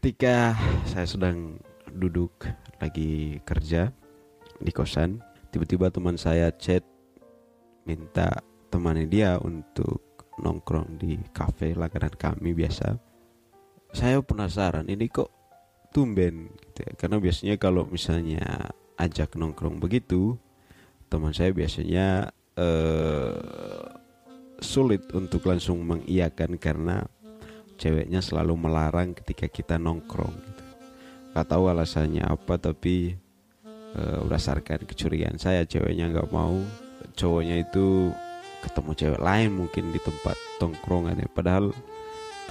ketika saya sedang duduk lagi kerja di kosan tiba-tiba teman saya chat minta temani dia untuk nongkrong di kafe langganan kami biasa saya penasaran ini kok tumben gitu ya. karena biasanya kalau misalnya ajak nongkrong begitu teman saya biasanya eh, sulit untuk langsung mengiyakan karena ceweknya selalu melarang ketika kita nongkrong gitu. Gak tahu alasannya apa tapi uh, berdasarkan kecurigaan saya ceweknya nggak mau. Cowoknya itu ketemu cewek lain mungkin di tempat tongkrongan ya. Padahal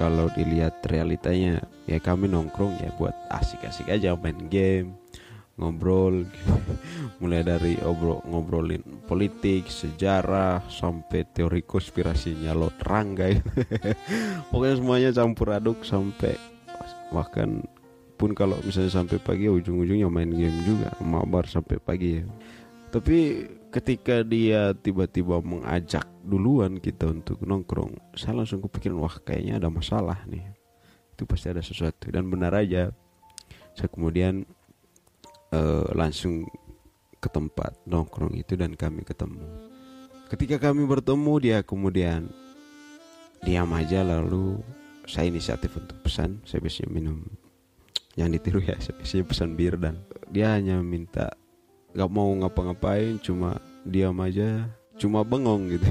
kalau dilihat realitanya ya kami nongkrong ya buat asik-asik aja main game ngobrol mulai dari obrol ngobrolin politik sejarah sampai teori konspirasinya lo terangga pokoknya semuanya campur aduk sampai bahkan pun kalau misalnya sampai pagi ujung-ujungnya main game juga mabar sampai pagi ya. Tapi ketika dia tiba-tiba mengajak duluan kita untuk nongkrong saya langsung kepikiran wah kayaknya ada masalah nih. Itu pasti ada sesuatu. Dan benar aja. Saya kemudian uh, langsung ke tempat nongkrong itu dan kami ketemu. Ketika kami bertemu dia kemudian diam aja lalu saya inisiatif untuk pesan. Saya biasanya minum yang ditiru ya saya biasanya pesan bir dan dia hanya minta gak mau ngapa-ngapain cuma diam aja cuma bengong gitu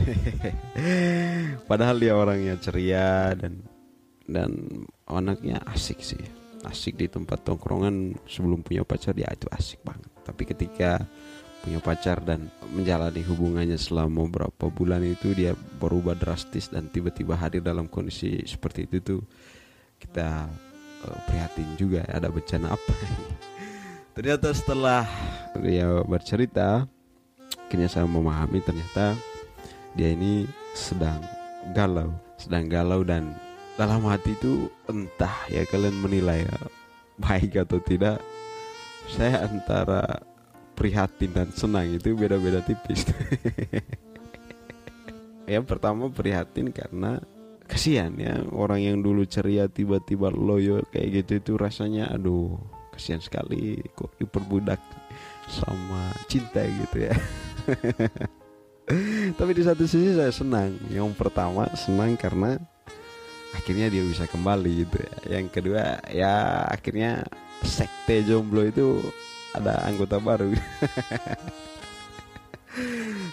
padahal dia orangnya ceria dan dan anaknya asik sih asik di tempat tongkrongan sebelum punya pacar ya itu asik banget. Tapi ketika punya pacar dan menjalani hubungannya selama beberapa bulan itu dia berubah drastis dan tiba-tiba hadir dalam kondisi seperti itu tuh kita uh, prihatin juga ada bencana apa ternyata setelah dia bercerita akhirnya saya memahami ternyata dia ini sedang galau sedang galau dan dalam hati itu entah ya kalian menilai ya, baik atau tidak. Saya antara prihatin dan senang itu beda-beda tipis. Yang pertama prihatin karena kasihan ya orang yang dulu ceria tiba-tiba loyo kayak gitu itu rasanya aduh kasihan sekali kok diperbudak sama cinta gitu ya. Tapi di satu sisi saya senang. Yang pertama senang karena akhirnya dia bisa kembali gitu ya. Yang kedua ya akhirnya sekte jomblo itu ada anggota baru.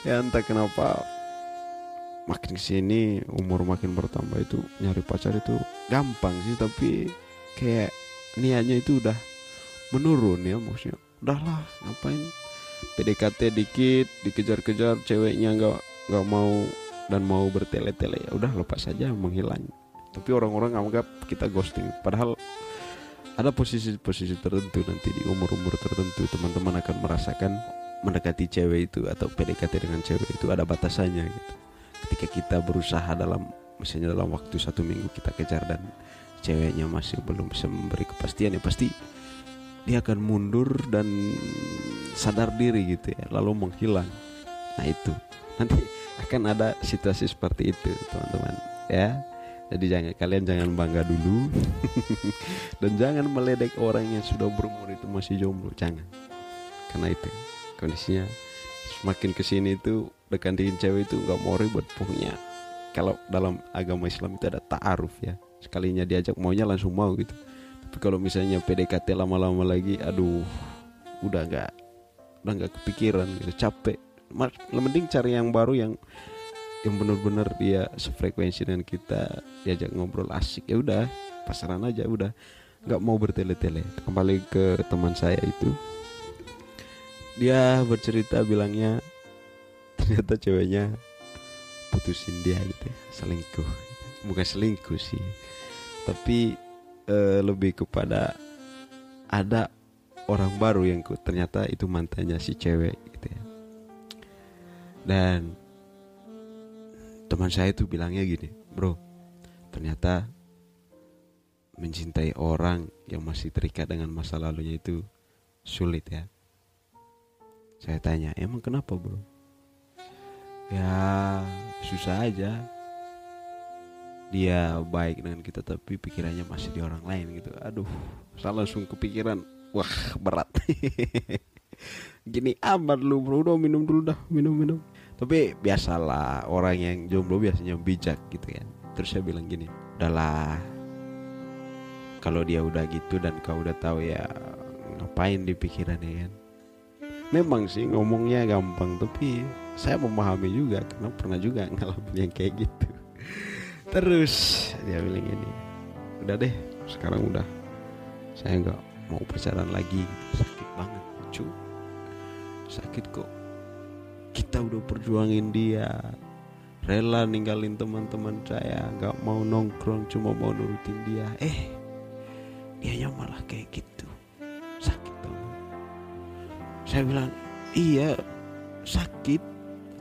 ya entah kenapa makin sini umur makin bertambah itu nyari pacar itu gampang sih tapi kayak niatnya itu udah menurun ya maksudnya udahlah ngapain PDKT dikit dikejar-kejar ceweknya nggak nggak mau dan mau bertele-tele ya udah lepas saja menghilang tapi orang-orang anggap kita ghosting. Padahal ada posisi-posisi tertentu nanti di umur-umur tertentu teman-teman akan merasakan mendekati cewek itu atau PDKT dengan cewek itu ada batasannya gitu. Ketika kita berusaha dalam misalnya dalam waktu satu minggu kita kejar dan ceweknya masih belum bisa memberi kepastian ya pasti dia akan mundur dan sadar diri gitu ya lalu menghilang. Nah itu. Nanti akan ada situasi seperti itu teman-teman ya jadi jangan kalian jangan bangga dulu dan jangan meledek orang yang sudah berumur itu masih jomblo, jangan. Karena itu kondisinya semakin ke sini itu deketin cewek itu nggak mau ribet pokoknya. Kalau dalam agama Islam itu ada ta'aruf ya. Sekalinya diajak maunya langsung mau gitu. Tapi kalau misalnya PDKT lama-lama lagi, aduh, udah nggak udah nggak kepikiran gitu, capek. Mending cari yang baru yang yang benar-benar dia sefrekuensi dengan kita diajak ngobrol asik ya udah pasaran aja udah. Nggak mau bertele-tele. Kembali ke teman saya itu. Dia bercerita bilangnya ternyata ceweknya putusin dia gitu ya, selingkuh. Bukan selingkuh sih tapi uh, lebih kepada ada orang baru yang ternyata itu mantannya si cewek gitu ya. Dan teman saya itu bilangnya gini bro ternyata mencintai orang yang masih terikat dengan masa lalunya itu sulit ya. Saya tanya emang kenapa bro? Ya susah aja. Dia baik dengan kita tapi pikirannya masih di orang lain gitu. Aduh saya langsung kepikiran wah berat. Gini amat lu bro. Udah minum dulu dah minum minum tapi biasalah orang yang jomblo biasanya bijak gitu kan. Terus saya bilang gini udahlah kalau dia udah gitu dan kau udah tahu ya ngapain di pikirannya kan? Memang sih ngomongnya gampang tapi saya memahami juga karena pernah juga ngalamin yang kayak gitu. Terus dia bilang gini udah deh sekarang udah. Saya nggak mau pacaran lagi sakit banget cu. Sakit kok kita udah perjuangin dia. Rela ninggalin teman-teman saya. Nggak mau nongkrong cuma mau nurutin dia. Eh dia malah kayak gitu. Sakit dong saya bilang iya sakit.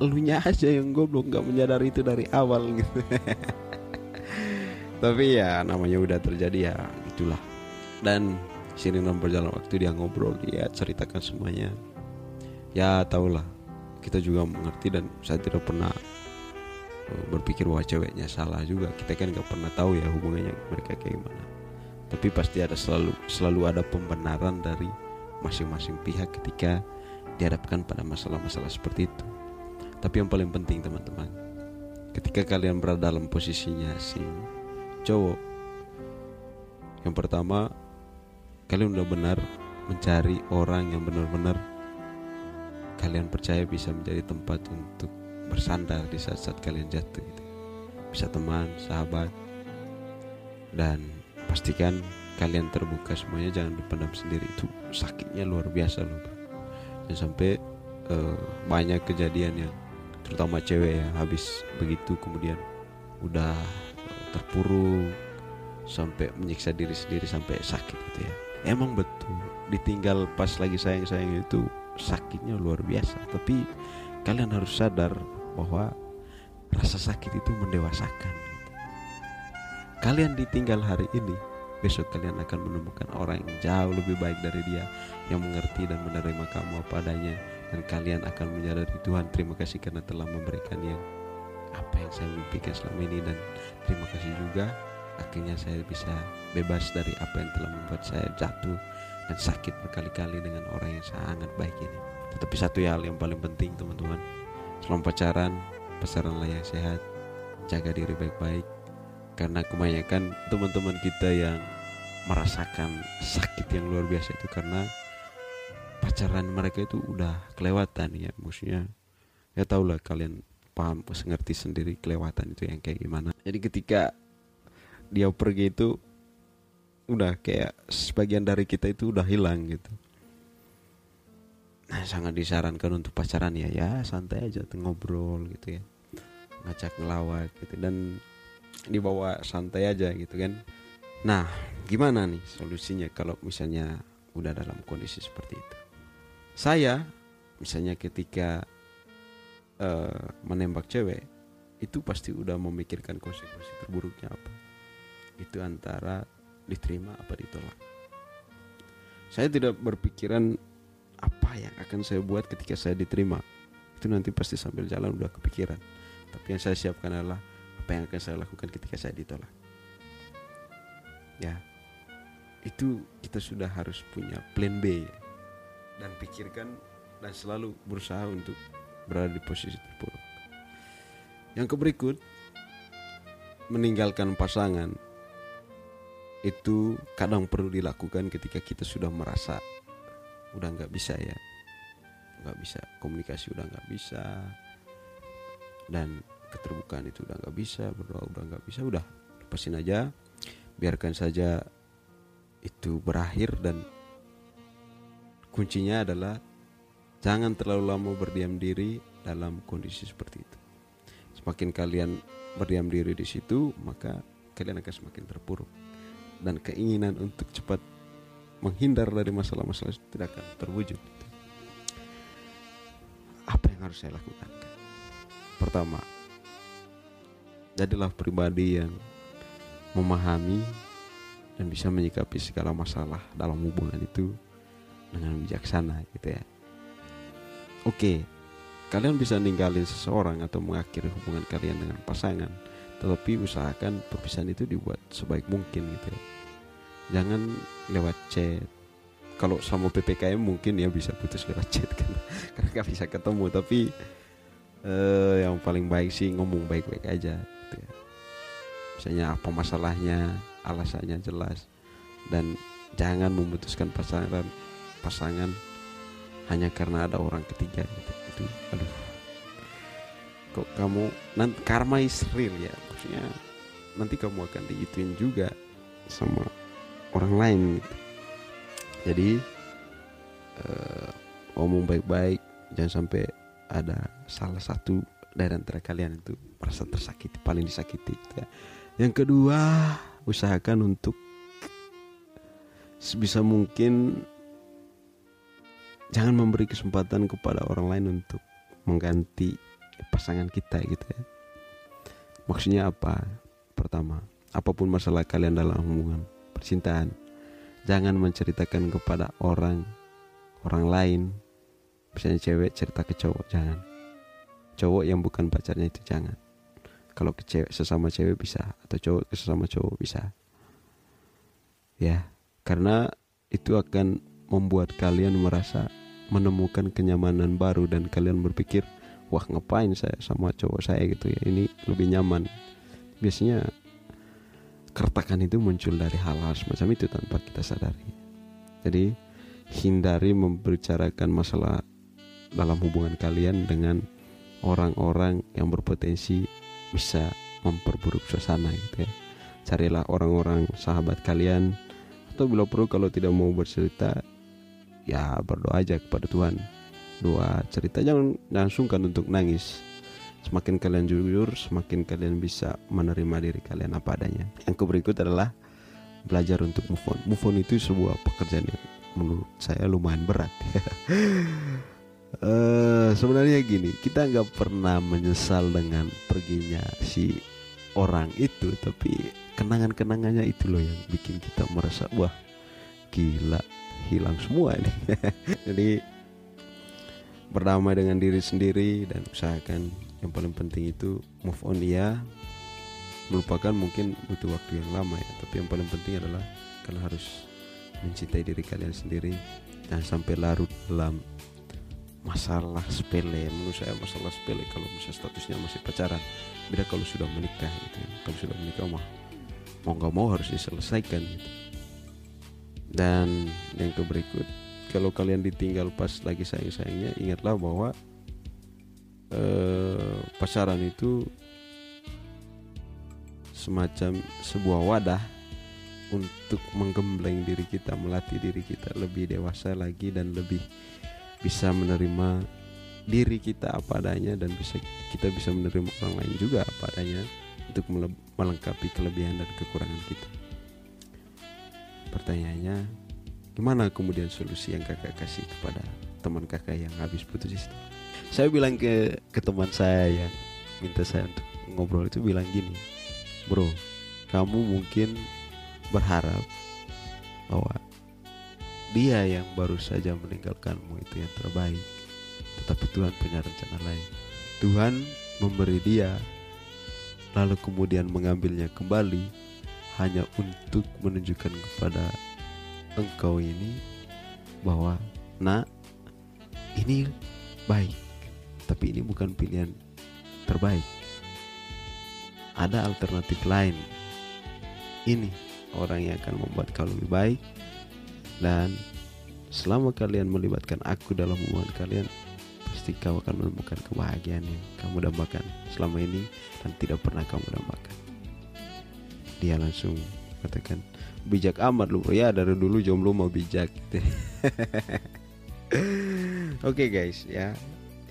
Elunya aja yang goblok nggak menyadari itu dari awal. Gitu tapi ya namanya udah terjadi ya itulah. Dan sini dalam berjalan waktu dia ngobrol dia ceritakan semuanya. Ya tahulah kita juga mengerti dan saya tidak pernah eh, berpikir bahwa ceweknya salah juga. Kita kan nggak pernah tahu ya hubungannya mereka kayak gimana. Tapi pasti ada selalu selalu ada pembenaran dari masing-masing pihak ketika dihadapkan pada masalah-masalah seperti itu. Tapi yang paling penting teman-teman ketika kalian berada dalam posisinya si cowok yang pertama kalian udah benar mencari orang yang benar-benar kalian percaya bisa menjadi tempat untuk bersandar di saat-saat kalian jatuh gitu. Bisa teman, sahabat dan pastikan kalian terbuka semuanya jangan dipendam sendiri itu sakitnya luar biasa loh bro. Dan sampai uh, banyak kejadian yang terutama cewek ya habis begitu kemudian udah terpuruk sampai menyiksa diri sendiri sampai sakit gitu ya. Emang betul ditinggal pas lagi sayang-sayang itu sakitnya luar biasa. Tapi kalian harus sadar bahwa rasa sakit itu mendewasakan. Kalian ditinggal hari ini besok kalian akan menemukan orang yang jauh lebih baik dari dia yang mengerti dan menerima kamu apa adanya. Dan kalian akan menyadari Tuhan terima kasih karena telah memberikan yang apa yang saya mimpikan selama ini. Dan terima kasih juga akhirnya saya bisa bebas dari apa yang telah membuat saya jatuh dan sakit berkali-kali dengan orang yang sangat baik ini. Tetapi satu hal yang paling penting teman-teman, selama pacaran, pacaranlah yang sehat, jaga diri baik-baik, karena kebanyakan teman-teman kita yang merasakan sakit yang luar biasa itu karena pacaran mereka itu udah kelewatan ya, maksudnya ya tau lah kalian paham, ngerti sendiri kelewatan itu yang kayak gimana. Jadi ketika dia pergi itu udah kayak sebagian dari kita itu udah hilang gitu. Nah sangat disarankan untuk pacaran ya ya santai aja ngobrol gitu ya. Ngajak ngelawak gitu dan dibawa santai aja gitu kan. Nah gimana nih solusinya kalau misalnya udah dalam kondisi seperti itu? Saya misalnya ketika uh, menembak cewek itu pasti udah memikirkan konsekuensi terburuknya apa. Itu antara diterima apa ditolak. Saya tidak berpikiran apa yang akan saya buat ketika saya diterima. Itu nanti pasti sambil jalan udah kepikiran. Tapi yang saya siapkan adalah apa yang akan saya lakukan ketika saya ditolak. Ya, itu kita sudah harus punya plan B dan pikirkan dan selalu berusaha untuk berada di posisi terpuruk. Yang berikut, meninggalkan pasangan itu kadang perlu dilakukan ketika kita sudah merasa udah nggak bisa ya. Nggak bisa komunikasi udah nggak bisa dan keterbukaan itu udah nggak bisa berdoa udah nggak bisa udah lepasin aja. Biarkan saja itu berakhir dan kuncinya adalah jangan terlalu lama berdiam diri dalam kondisi seperti itu. Semakin kalian berdiam diri di situ maka kalian akan semakin terpuruk dan keinginan untuk cepat menghindar dari masalah-masalah itu tidak akan terwujud. Apa yang harus saya lakukan? Pertama, jadilah pribadi yang memahami dan bisa menyikapi segala masalah dalam hubungan itu dengan bijaksana gitu ya. Oke, kalian bisa ninggalin seseorang atau mengakhiri hubungan kalian dengan pasangan, tetapi usahakan perpisahan itu dibuat sebaik mungkin gitu ya. Jangan lewat chat. Kalau sama ppkm mungkin ya bisa putus lewat chat kan. Karena nggak bisa ketemu. Tapi eh, yang paling baik sih ngomong baik-baik aja gitu ya. misalnya apa masalahnya alasannya jelas. Dan jangan memutuskan pasangan pasangan hanya karena ada orang ketiga gitu. Itu aduh kok kamu nanti karma is real ya maksudnya nanti kamu akan digituin juga sama orang lain gitu jadi uh, ngomong baik-baik jangan sampai ada salah satu dari antara kalian itu merasa tersakiti paling disakiti gitu ya. yang kedua usahakan untuk sebisa mungkin jangan memberi kesempatan kepada orang lain untuk mengganti pasangan kita gitu ya. Maksudnya apa? Pertama apa pun masalah kalian dalam hubungan percintaan jangan menceritakan kepada orang orang lain. Misalnya cewek cerita ke cowok jangan. Cowok yang bukan pacarnya itu jangan. Kalau ke cewek sesama cewek bisa atau cowok ke sesama cowok bisa. Ya karena itu akan membuat kalian merasa menemukan kenyamanan baru dan kalian berpikir wah ngapain saya sama cowok saya gitu ya? Ini lebih nyaman. Biasanya keretakan itu muncul dari hal-hal semacam itu tanpa kita sadari. Jadi hindari membicarakan masalah dalam hubungan kalian dengan orang-orang yang berpotensi bisa memperburuk suasana gitu ya. Carilah orang-orang sahabat kalian atau bila perlu kalau tidak mau bercerita ya berdoa aja kepada Tuhan doa. Cerita jangan jangan sungkan untuk nangis. Semakin kalian jujur semakin kalian bisa menerima diri kalian apa adanya. Yang berikut adalah belajar untuk move on. Move on itu sebuah pekerjaan yang menurut saya lumayan berat. Uh, sebenarnya gini kita nggak pernah menyesal dengan perginya si orang itu tapi kenangan-kenangannya itu loh yang bikin kita merasa wah gila hilang semua ini. Jadi berdamai dengan diri sendiri dan usahakan yang paling penting itu move on. Ya melupakan mungkin butuh waktu yang lama ya. Tapi yang paling penting adalah kalian harus mencintai diri kalian sendiri. Dan sampai larut dalam masalah sepele. Menurut saya masalah sepele kalau misalnya statusnya masih pacaran beda kalau sudah menikah gitu. Ya. kalau sudah menikah mah mau nggak mau harus diselesaikan gitu. Dan yang ke berikut kalau kalian ditinggal pas lagi sayang-sayangnya ingatlah bahwa eh, pacaran itu semacam sebuah wadah untuk menggembleng diri kita, melatih diri kita lebih dewasa lagi dan lebih bisa menerima diri kita apa adanya dan bisa kita bisa menerima orang lain juga apa adanya untuk melengkapi kelebihan dan kekurangan kita. Pertanyaannya gimana kemudian solusi yang kakak kasih kepada teman kakak yang habis putus itu saya bilang ke ke teman saya yang minta saya untuk ngobrol itu bilang gini bro kamu mungkin berharap bahwa dia yang baru saja meninggalkanmu itu yang terbaik tetapi Tuhan punya rencana lain. Tuhan memberi dia lalu kemudian mengambilnya kembali hanya untuk menunjukkan kepada engkau ini bahwa nak ini baik tapi ini bukan pilihan terbaik. Ada alternatif lain. Ini orang yang akan membuat kau lebih baik dan selama kalian melibatkan aku dalam hubungan kalian pasti kau akan menemukan kebahagiaan yang kamu dambakan selama ini dan tidak pernah kamu dambakan. Dia langsung katakan bijak amat lu ya dari dulu jomblo mau bijak gitu. Oke okay guys ya.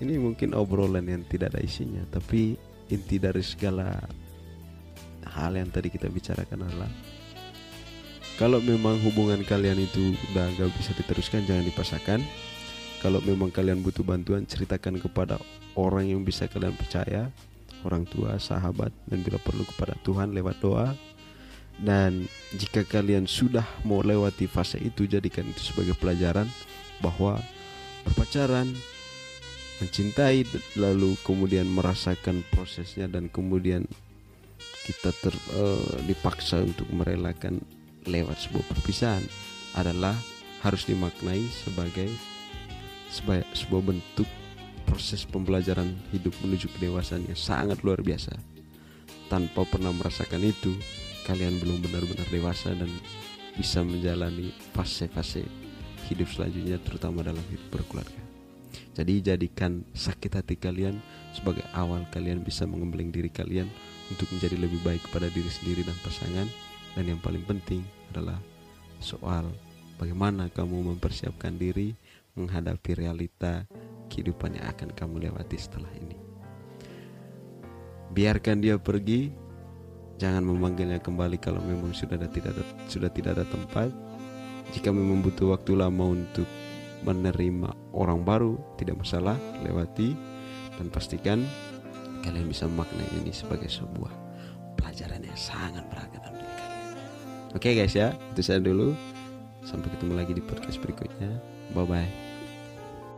Ini mungkin obrolan yang tidak ada isinya tapi inti dari segala hal yang tadi kita bicarakan adalah kalau memang hubungan kalian itu udah gak bisa diteruskan jangan dipaksakan. Kalau memang kalian butuh bantuan ceritakan kepada orang yang bisa kalian percaya orang tua sahabat dan bila perlu kepada Tuhan lewat doa dan jika kalian sudah mau lewati fase itu jadikan itu sebagai pelajaran bahwa berpacaran mencintai lalu kemudian merasakan prosesnya dan kemudian kita ter, uh, dipaksa untuk merelakan lewat sebuah perpisahan adalah harus dimaknai sebagai sebuah bentuk proses pembelajaran hidup menuju kedewasaan sangat luar biasa. Tanpa pernah merasakan itu, kalian belum benar-benar dewasa dan bisa menjalani fase-fase hidup selanjutnya terutama dalam hidup berkeluarga. Jadi jadikan sakit hati kalian sebagai awal kalian bisa mengembling diri kalian untuk menjadi lebih baik kepada diri sendiri dan pasangan dan yang paling penting adalah soal bagaimana kamu mempersiapkan diri menghadapi realita kehidupan yang akan kamu lewati setelah ini. Biarkan dia pergi, jangan memanggilnya kembali kalau memang sudah tidak ada, sudah tidak ada tempat. Jika memang butuh waktu lama untuk menerima orang baru, tidak masalah, lewati dan pastikan kalian bisa memaknai ini sebagai sebuah pelajaran yang sangat berharga dalam diri kalian. Oke okay guys ya, itu saya dulu. Sampai ketemu lagi di podcast berikutnya. Bye bye.